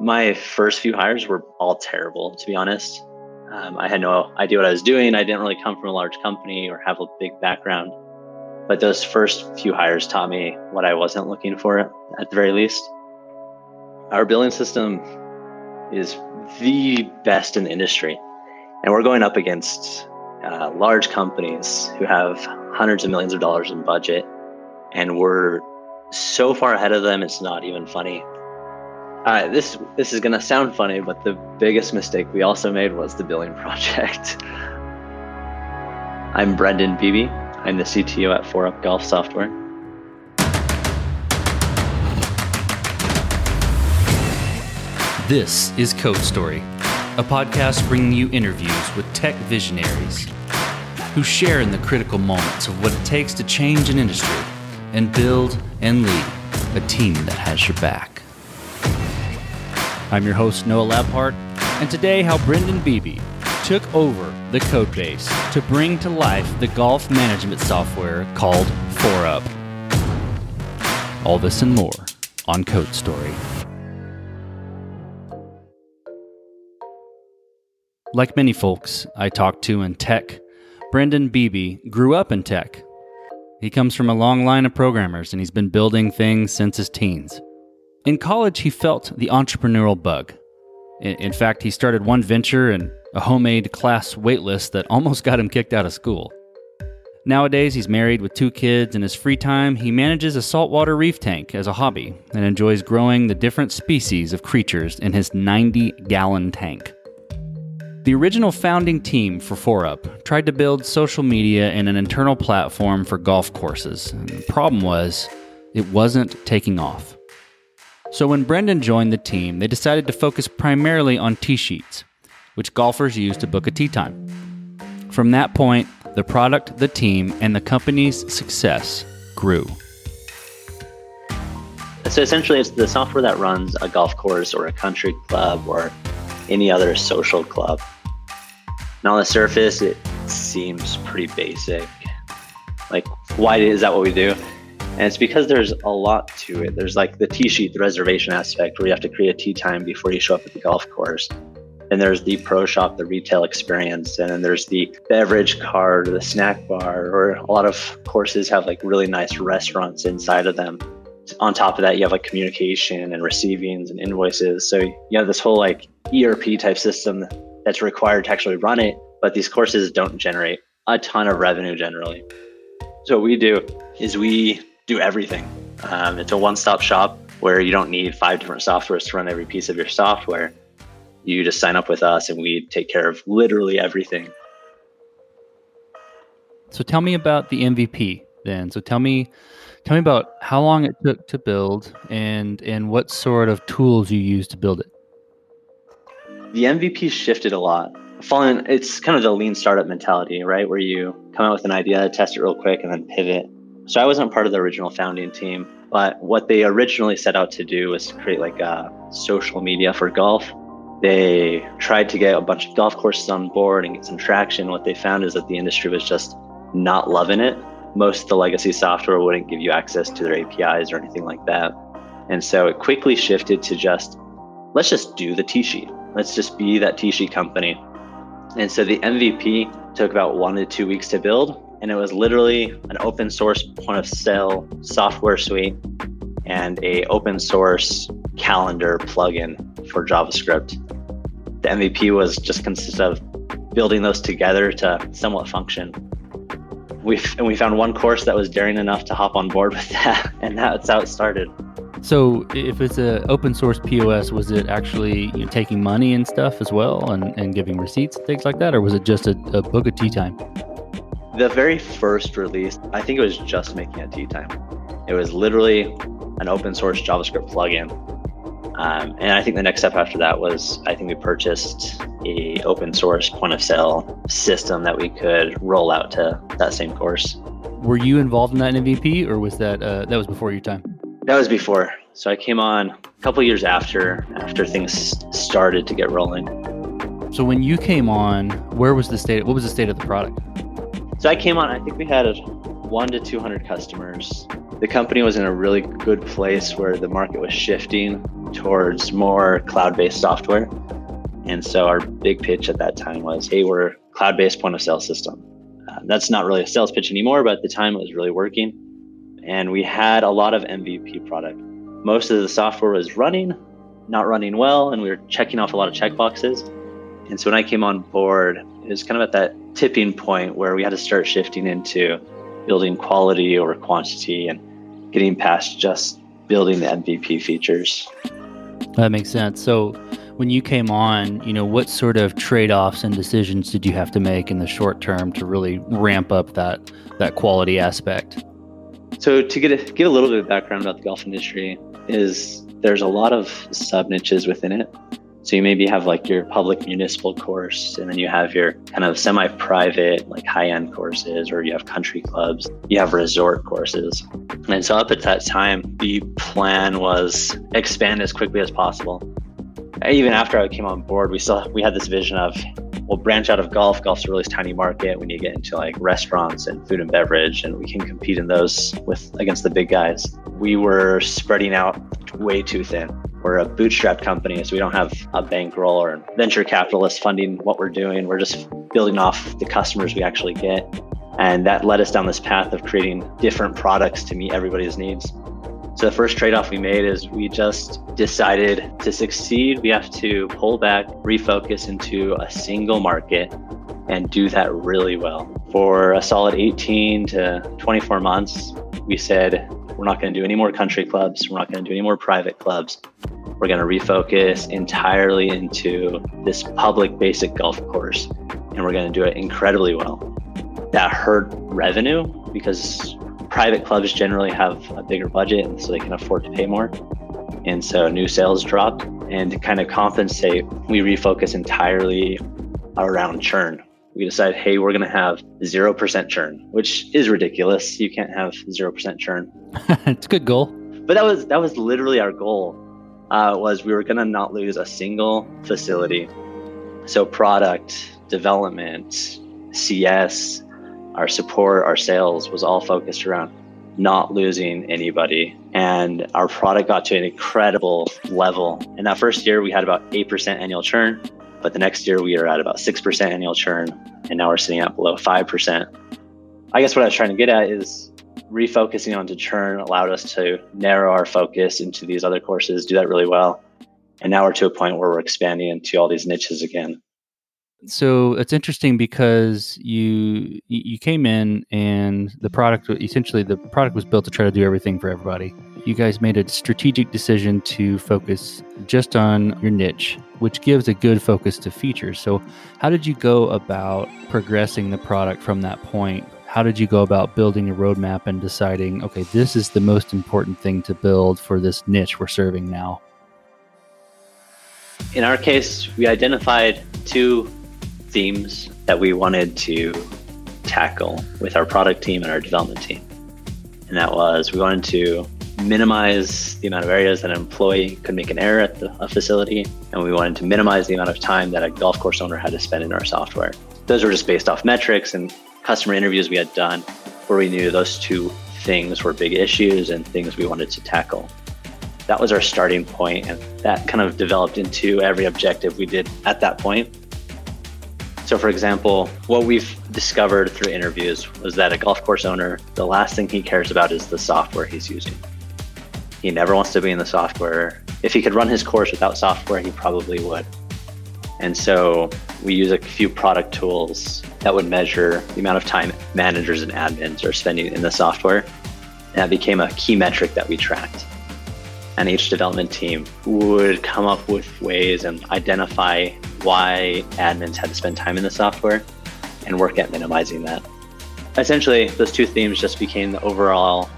My first few hires were all terrible, to be honest. Um, I had no idea what I was doing. I didn't really come from a large company or have a big background. But those first few hires taught me what I wasn't looking for at the very least. Our billing system is the best in the industry. And we're going up against uh, large companies who have hundreds of millions of dollars in budget. And we're so far ahead of them, it's not even funny. Uh, this this is gonna sound funny, but the biggest mistake we also made was the billing project. I'm Brendan Beebe. I'm the CTO at foreUP Golf Software. This is Code Story, a podcast bringing you interviews with tech visionaries who share in the critical moments of what it takes to change an industry and build and lead a team that has your back. I'm your host, Noah Labhart, and today, how Brendan Beebe took over the code base to bring to life the golf management software called foreUP. All this and more on Code Story. Like many folks I talk to in tech, Brendan Beebe grew up in tech. He comes from a long line of programmers and he's been building things since his teens. In college, he felt the entrepreneurial bug. In, fact, he started one venture and a homemade class waitlist that almost got him kicked out of school. Nowadays, he's married with two kids. In his free time, he manages a saltwater reef tank as a hobby and enjoys growing the different species of creatures in his 90 gallon tank. The original founding team for foreUP tried to build social media and an internal platform for golf courses. And the problem was, it wasn't taking off. So when Brendan joined the team, they decided to focus primarily on tee sheets, which golfers use to book a tee time. From that point, the product, the team, and the company's success grew. So essentially, it's the software that runs a golf course or a country club or any other social club. And on the surface, it seems pretty basic. Like, why is that what we do? And it's because there's a lot to it. There's like the tee sheet, the reservation aspect, where you have to create a tee time before you show up at the golf course. And there's the pro shop, the retail experience, and then there's the beverage cart, the snack bar, or a lot of courses have like really nice restaurants inside of them. On top of that, you have like communication and receivings and invoices. So you have this whole like ERP type system that's required to actually run it, but these courses don't generate a ton of revenue generally. So what we do is we do everything. Um, it's a one-stop shop where you don't need five different softwares to run every piece of your software. You just sign up with us and we take care of literally everything. So tell me about the MVP then. So tell me tell me about how long it took to build and and what sort of tools you used to build it the MVP shifted a lot. Following, it's kind of the lean startup mentality, right? Where you come out with an idea, test it real quick, and then pivot. So I wasn't part of the original founding team, but what they originally set out to do was create like a social media for golf. They tried to get a bunch of golf courses on board and get some traction. What they found is that the industry was just not loving it. Most of the legacy software wouldn't give you access to their APIs or anything like that. And so it quickly shifted to just let's just do the tee sheet. let's just be that tee sheet company. And so the MVP took about one to two weeks to build, and it was literally an open source point of sale software suite and a open source calendar plugin for JavaScript. The MVP was just consist of building those together to somewhat function. We and we found one course that was daring enough to hop on board with that, and that's how it started. So, if it's an open source POS, was it actually you know, taking money and stuff as well, and, and giving receipts and things like that, or was it just a, a book of tee time? The very first release, I think it was just making a tee time. It was literally an open source JavaScript plugin. Um, and I think the next step after that was I think we purchased a open source point of sale system that we could roll out to that same course. Were you involved in that MVP, or was that uh, that was before your time? That was before. So I came on a couple years after after things started to get rolling. So when you came on, where was the state? What was the state of the product? So I came on. I think we had one to two hundred customers. the company was in a really good place where the market was shifting towards more cloud based software. And so our big pitch at that time was hey, we're cloud based point of sale system. Uh, that's not really a sales pitch anymore, but at the time it was really working. And we had a lot of MVP product. Most of the software was running, not running well, and we were checking off a lot of checkboxes. And so when I came on board, it was kind of at that tipping point where we had to start shifting into building quality over quantity and getting past just building the MVP features. That makes sense. So when you came on, you know, what sort of trade-offs and decisions did you have to make in the short term to really ramp up that that quality aspect? So to get a, give a little bit of background about the golf industry is there's a lot of sub niches within it. So you maybe have like your public municipal course, and then you have your kind of semi-private, like high-end courses, or you have country clubs, you have resort courses. And so up at that time, the plan was expand as quickly as possible. Even after I came on board, we still we had this vision of we'll branch out of golf. Golf's a really tiny market We need to get into like restaurants and food and beverage, and we can compete in those with against the big guys. We were spreading out way too thin. We're a bootstrap company, so we don't have a bankroll or venture capitalist funding what we're doing. We're just building off the customers we actually get. And that led us down this path of creating different products to meet everybody's needs. So the first trade off we made is we just decided to succeed, we have to pull back, refocus into a single market, and do that really well. For a solid 18 to 24 months, we said we're not going to do any more country clubs. We're not going to do any more private clubs. We're going to refocus entirely into this public basic golf course, and we're going to do it incredibly well. That hurt revenue because private clubs generally have a bigger budget, and so they can afford to pay more. And so new sales dropped. And to kind of compensate, we refocus entirely around churn we decide, hey, we're going to have 0% churn, which is ridiculous. You can't have 0% churn. it's a good goal. But that was that was literally our goal. Uh, was we were going to not lose a single facility. So product development, CS, our support, our sales was all focused around not losing anybody. And our product got to an incredible level. In that first year, we had about 8% annual churn. But the next year we are at about 6% annual churn, and now we're sitting at below 5%. I guess what I was trying to get at is refocusing onto churn allowed us to narrow our focus into these other courses, do that really well. And now we're to a point where we're expanding into all these niches again. So it's interesting because you you came in and the product essentially the product was built to try to do everything for everybody. You guys made a strategic decision to focus just on your niche, which gives a good focus to features. So how did you go about progressing the product from that point? How did you go about building a roadmap and deciding, okay, this is the most important thing to build for this niche we're serving now? In our case, we identified two themes that we wanted to tackle with our product team and our development team. And that was we wanted to minimize the amount of areas that an employee could make an error at the, a facility, and we wanted to minimize the amount of time that a golf course owner had to spend in our software. Those were just based off metrics and customer interviews we had done where we knew those two things were big issues and things we wanted to tackle. That was our starting point, and that kind of developed into every objective we did at that point. So, for example, what we've discovered through interviews was that a golf course owner, the last thing he cares about is the software he's using. He never wants to be in the software. If he could run his course without software, he probably would. And so we use a few product tools that would measure the amount of time managers and admins are spending in the software. And that became a key metric that we tracked. And each development team would come up with ways and identify why admins had to spend time in the software and work at minimizing that. Essentially, those two themes just became the overall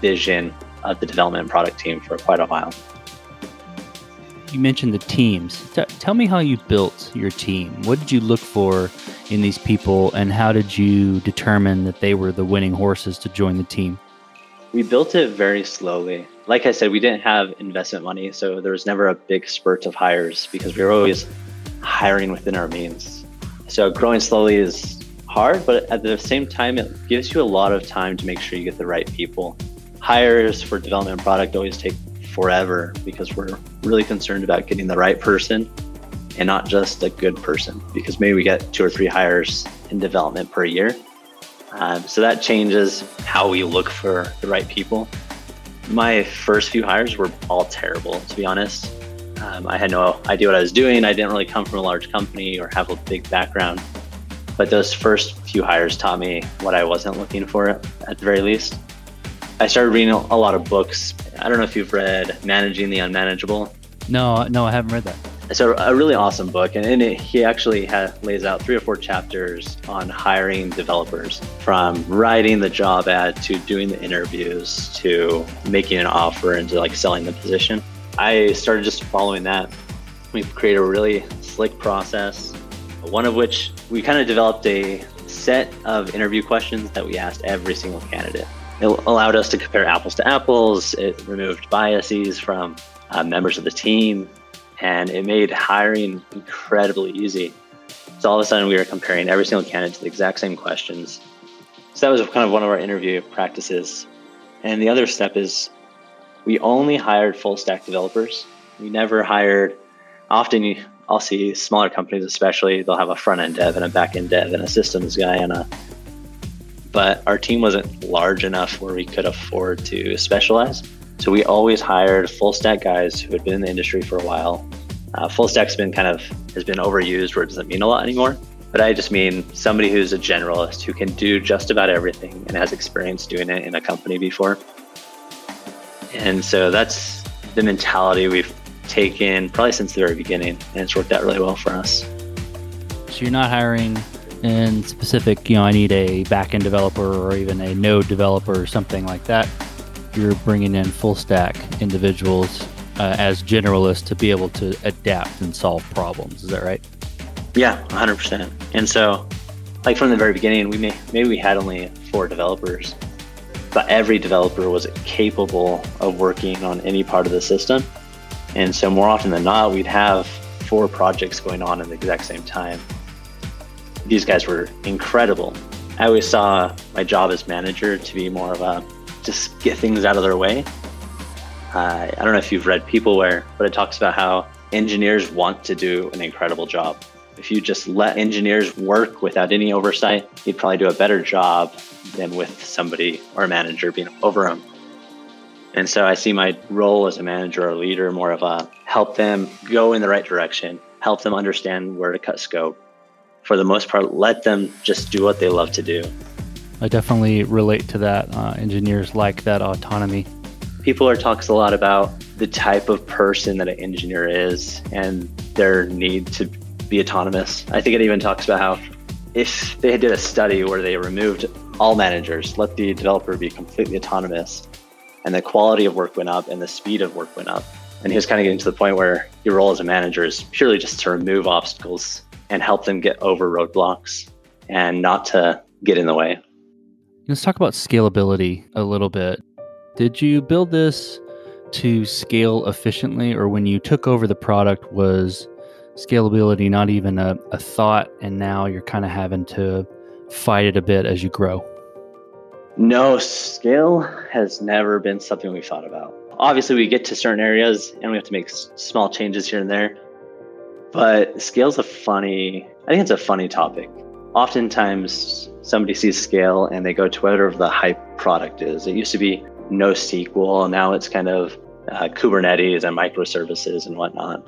vision of the development and product team for quite a while. You mentioned the teams. T- tell me how you built your team. What did you look for in these people, and how did you determine that they were the winning horses to join the team? We built it very slowly. Like I said, we didn't have investment money, so there was never a big spurt of hires because we were always hiring within our means. So growing slowly is hard, but at the same time, it gives you a lot of time to make sure you get the right people. Hires for development and product always take forever because we're really concerned about getting the right person and not just a good person because maybe we get two or three hires in development per year. Um, so that changes how we look for the right people. My first few hires were all terrible, to be honest. Um, I had no idea what I was doing. I didn't really come from a large company or have a big background. But those first few hires taught me what I wasn't looking for at the very least. I started reading a lot of books. I don't know if you've read Managing the Unmanageable. No, no, I haven't read that. It's a, a really awesome book, and in it, he actually lays out three or four chapters on hiring developers, from writing the job ad to doing the interviews to making an offer and to like selling the position. I started just following that. We've created a really slick process, one of which we kind of developed a set of interview questions that we asked every single candidate. It allowed us to compare apples to apples. It removed biases from uh, members of the team, and it made hiring incredibly easy. So all of a sudden, we were comparing every single candidate to the exact same questions. So that was kind of one of our interview practices. And the other step is we only hired full stack developers. We never hired, often I'll see smaller companies, especially, they'll have a front end dev and a back end dev and a systems guy and a but our team wasn't large enough where we could afford to specialize. So we always hired full stack guys who had been in the industry for a while. Uh, full stack's been kind of has been overused where it doesn't mean a lot anymore. But I just mean somebody who's a generalist who can do just about everything and has experience doing it in a company before. And so that's the mentality we've taken probably since the very beginning, and it's worked out really well for us. So you're not hiring in specific, you know, I need a backend developer or even a node developer or something like that. You're bringing in full stack individuals uh, as generalists to be able to adapt and solve problems. Is that right? Yeah, 100%. And so, like from the very beginning, we may maybe we had only four developers, but every developer was capable of working on any part of the system. And so, more often than not, we'd have four projects going on at the exact same time these guys were incredible. I always saw my job as manager to be more of a just get things out of their way. Uh, I don't know if you've read Peopleware, but it talks about how engineers want to do an incredible job. If you just let engineers work without any oversight, you'd probably do a better job than with somebody or a manager being over them. And so I see my role as a manager or leader more of a help them go in the right direction, help them understand where to cut scope, for the most part, let them just do what they love to do. I definitely relate to that. Uh, engineers like that autonomy. Peopleware talks a lot about the type of person that an engineer is and their need to be autonomous. I think it even talks about how if they did a study where they removed all managers, let the developer be completely autonomous, and the quality of work went up and the speed of work went up. And he was kind of getting to the point where your role as a manager is purely just to remove obstacles and help them get over roadblocks and not to get in the way. Let's talk about scalability a little bit. Did you build this to scale efficiently, or when you took over the product, was scalability not even a, a thought, and now you're kind of having to fight it a bit as you grow? No, scale has never been something we've thought about. Obviously, we get to certain areas and we have to make small changes here and there. But scale's a funny, I think it's a funny topic. Oftentimes, somebody sees scale and they go to whatever the hype product is. It used to be NoSQL, now it's kind of uh, Kubernetes and microservices and whatnot.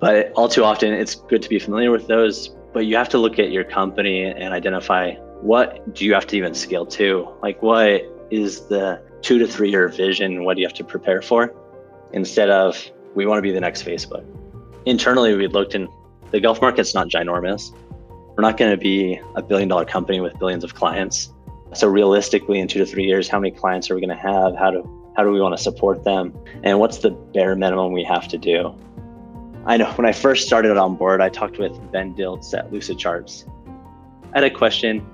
But all too often, it's good to be familiar with those. But you have to look at your company and identify what do you have to even scale to? Like, what is the two to three year vision? What do you have to prepare for? Instead of, we want to be the next Facebook internally we looked and the Gulf market's not ginormous. We're not going to be a billion dollar company with billions of clients. So realistically, in two to three years, how many clients are we going to have? How do how do we want to support them? And what's the bare minimum we have to do? I know when I first started on board, I talked with Ben Dilts at Lucid Charts. I had a question.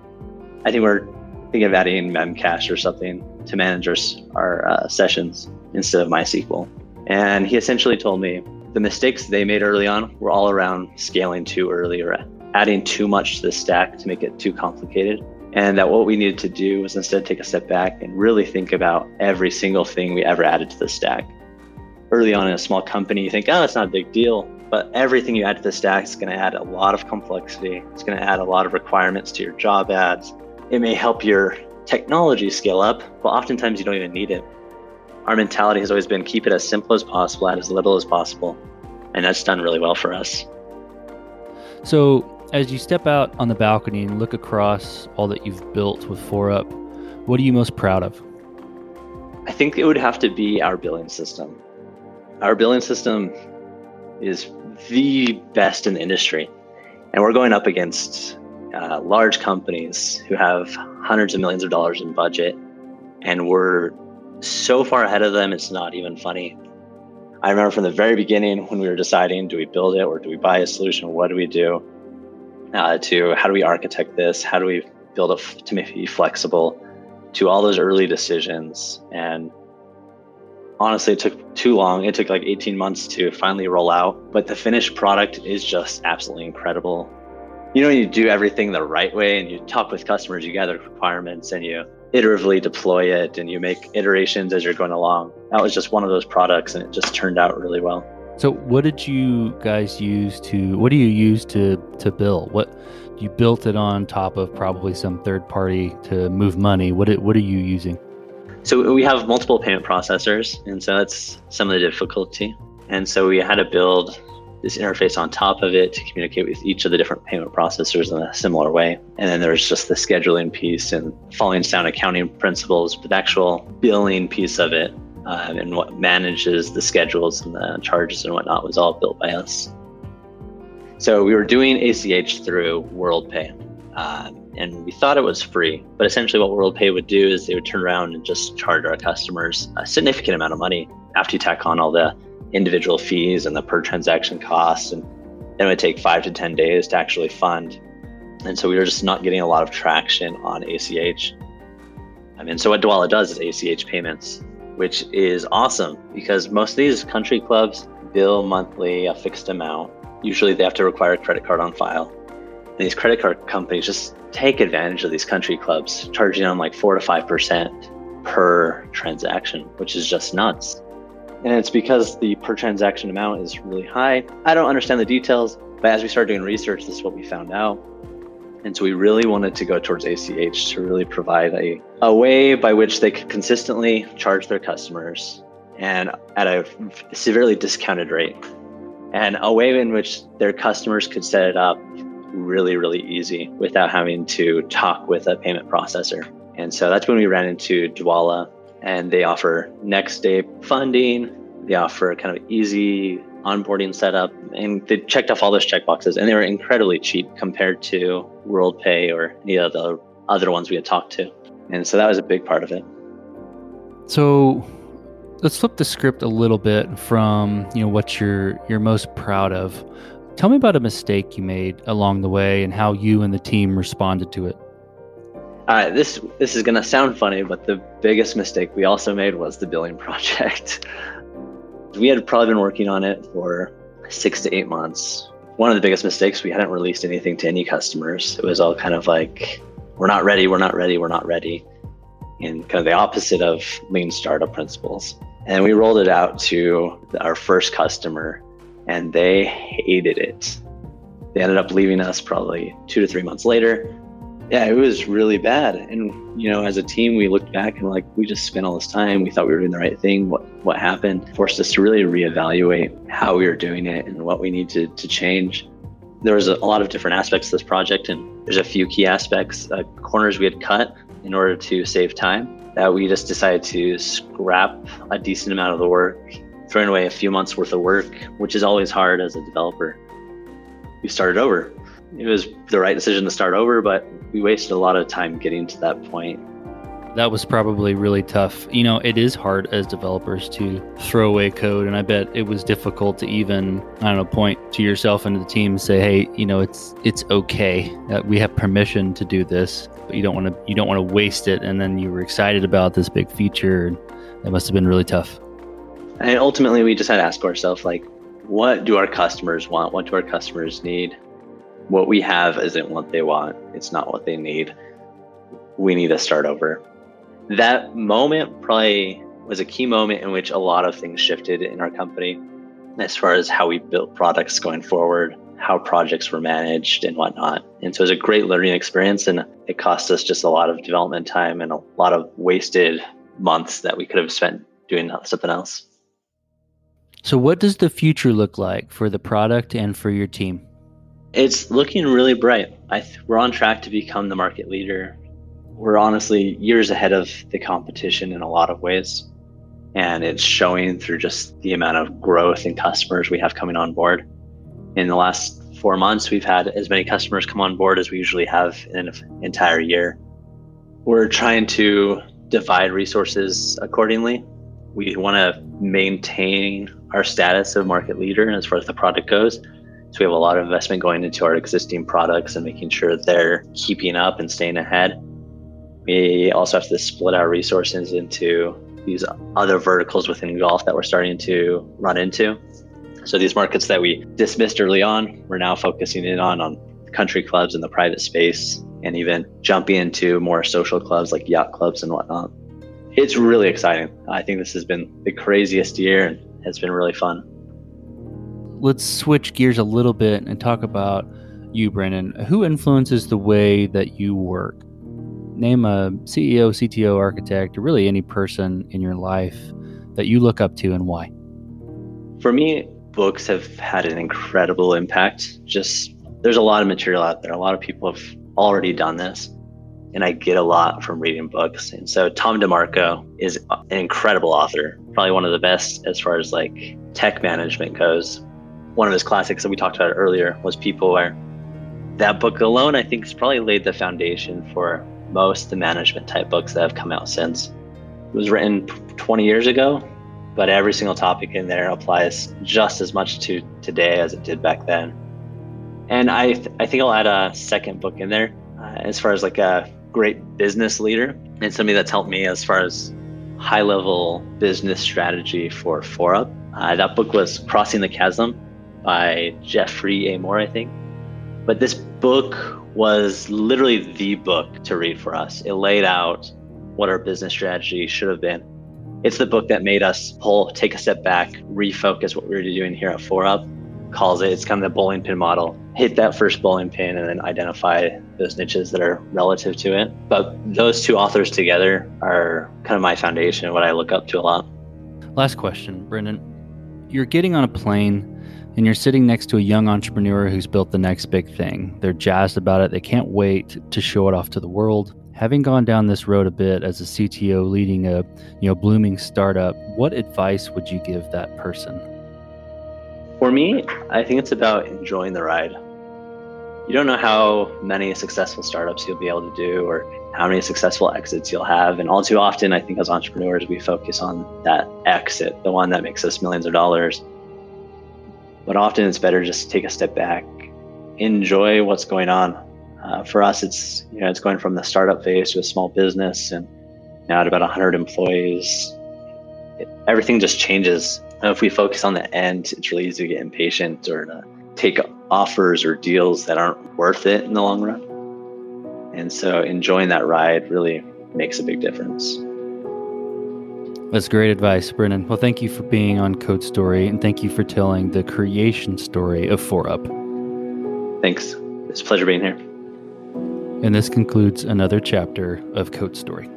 I think we're thinking of adding Memcache or something to manage our, our uh, sessions instead of MySQL. And he essentially told me the mistakes they made early on were all around scaling too early or adding too much to the stack to make it too complicated. And that what we needed to do was instead take a step back and really think about every single thing we ever added to the stack. Early on in a small company, you think, oh, it's not a big deal. But everything you add to the stack is going to add a lot of complexity. It's going to add a lot of requirements to your job ads. It may help your technology scale up, but oftentimes you don't even need it. Our mentality has always been keep it as simple as possible, add as little as possible. And that's done really well for us. So, as you step out on the balcony and look across all that you've built with foreUP, what are you most proud of? I think it would have to be our billing system. Our billing system is the best in the industry. And we're going up against uh, large companies who have hundreds of millions of dollars in budget. And we're so far ahead of them, it's not even funny. I remember from the very beginning when we were deciding do we build it or do we buy a solution? What do we do? Uh, to how do we architect this? How do we build it to make it flexible? To all those early decisions. And honestly, it took too long. It took like 18 months to finally roll out, but the finished product is just absolutely incredible. You know, you do everything the right way and you talk with customers, you gather requirements and you iteratively deploy it and you make iterations as you're going along. That was just one of those products and it just turned out really well. So what did you guys use to what do you use to to bill? What you built it on top of probably some third party to move money. What what are you using? So we have multiple payment processors, and so that's some of the difficulty. And so we had to build this interface on top of it to communicate with each of the different payment processors in a similar way. And then there's just the scheduling piece and following sound accounting principles, but the actual billing piece of it uh, and what manages the schedules and the charges and whatnot was all built by us. So we were doing ACH through WorldPay. Uh, and we thought it was free. But essentially, what WorldPay would do is they would turn around and just charge our customers a significant amount of money after you tack on all the individual fees and the per transaction costs. And it would take five to 10 days to actually fund. And so we were just not getting a lot of traction on ACH. I mean, so what Dwolla does is ACH payments, which is awesome because most of these country clubs bill monthly a fixed amount. Usually they have to require a credit card on file. And these credit card companies just take advantage of these country clubs, charging them like four to five percent per transaction, which is just nuts. And it's because the per transaction amount is really high. I don't understand the details, but as we started doing research, this is what we found out. And so we really wanted to go towards ACH to really provide a, a way by which they could consistently charge their customers and at a severely discounted rate, and a way in which their customers could set it up really, really easy without having to talk with a payment processor. And so that's when we ran into Dwolla, and they offer next day funding. They offer kind of easy onboarding setup, and they checked off all those checkboxes, and they were incredibly cheap compared to WorldPay or any of the other ones we had talked to. And so that was a big part of it. So let's flip the script a little bit from you know what you're you're most proud of Tell me about a mistake you made along the way and how you and the team responded to it. This this is gonna sound funny, but the biggest mistake we also made was the billing project. we had probably been working on it for six to eight months. One of the biggest mistakes we hadn't released anything to any customers. It was all kind of like, we're not ready, we're not ready, we're not ready, and kind of the opposite of lean startup principles. And we rolled it out to our first customer and they hated it. They ended up leaving us probably two to three months later. Yeah, it was really bad. And you know, as a team, we looked back and like we just spent all this time. We thought we were doing the right thing. What what happened forced us to really reevaluate how we were doing it and what we needed to, to change. There was a, a lot of different aspects to this project, and there's a few key aspects, uh, corners we had cut in order to save time that we just decided to scrap a decent amount of the work throwing away a few months worth of work, which is always hard as a developer. We started over. It was the right decision to start over, but we wasted a lot of time getting to that point. That was probably really tough. You know, it is hard as developers to throw away code, and I bet it was difficult to even, I don't know, point to yourself and to the team and say, "Hey, you know, it's it's okay. Uh, we have permission to do this, but you don't want to you don't want to waste it." And then you were excited about this big feature. It must have been really tough. And ultimately, we just had to ask ourselves, like, what do our customers want? What do our customers need? What we have isn't what they want. It's not what they need. we need to start over. That moment probably was a key moment in which a lot of things shifted in our company as far as how we built products going forward, how projects were managed and whatnot. And so it was a great learning experience and it cost us just a lot of development time and a lot of wasted months that we could have spent doing something else. So, what does the future look like for the product and for your team? It's looking really bright. Th- we're on track to become the market leader. We're honestly years ahead of the competition in a lot of ways. And it's showing through just the amount of growth and customers we have coming on board. In the last four months, we've had as many customers come on board as we usually have in an entire year. We're trying to divide resources accordingly. We want to maintain our status of market leader as far as the product goes. So we have a lot of investment going into our existing products and making sure they're keeping up and staying ahead. We also have to split our resources into these other verticals within golf that we're starting to run into. So these markets that we dismissed early on, we're now focusing in on on country clubs in the private space and even jumping into more social clubs like yacht clubs and whatnot. It's really exciting. I think this has been the craziest year and has been really fun. Let's switch gears a little bit and talk about you, Brendan. Who influences the way that you work? Name a CEO, CTO, architect, or really any person in your life that you look up to and why. For me, books have had an incredible impact. Just there's a lot of material out there. A lot of people have already done this and I get a lot from reading books. And so Tom DeMarco is an incredible author, probably one of the best as far as like tech management goes. One of his classics that we talked about earlier was Peopleware. That book alone, I think, has probably laid the foundation for most of the management type books that have come out since. It was written 20 years ago, but every single topic in there applies just as much to today as it did back then. And I, th- I think I'll add a second book in there uh, as far as like a great business leader and somebody that's helped me as far as high level business strategy for foreUP. Uh, that book was Crossing the Chasm by Geoffrey A. Moore, I think. But this book was literally the book to read for us. It laid out what our business strategy should have been. It's the book that made us pull, take a step back, refocus what we were doing here at foreUP, calls it. It's kind of the bowling pin model. Hit that first bowling pin and then identify those niches that are relative to it. But those two authors together are kind of my foundation, what I look up to a lot. Last question, Brendan. You're getting on a plane and you're sitting next to a young entrepreneur who's built the next big thing. They're jazzed about it. They can't wait to show it off to the world. Having gone down this road a bit as a CTO leading a, you know, blooming startup, what advice would you give that person? For me, I think it's about enjoying the ride. You don't know how many successful startups you'll be able to do or how many successful exits you'll have. And all too often, I think as entrepreneurs, we focus on that exit, the one that makes us millions of dollars. But often it's better just to take a step back, enjoy what's going on. Uh, for us, it's you know it's going from the startup phase to a small business, and now at about 100 employees. It, everything just changes And if we focus on the end, it's really easy to get impatient or to take offers or deals that aren't worth it in the long run. And so enjoying that ride really makes a big difference. That's great advice, Brennan. Well, thank you for being on Code Story and thank you for telling the creation story of foreUP. Thanks. It's a pleasure being here. And this concludes another chapter of Code Story.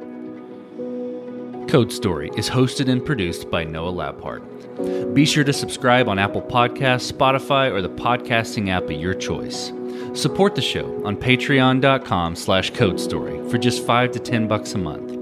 Code Story is hosted and produced by Noah Labhart. Be sure to subscribe on Apple Podcasts, Spotify, or the podcasting app of your choice. Support the show on patreon.com slash codestory for just 5 to 10 bucks a month.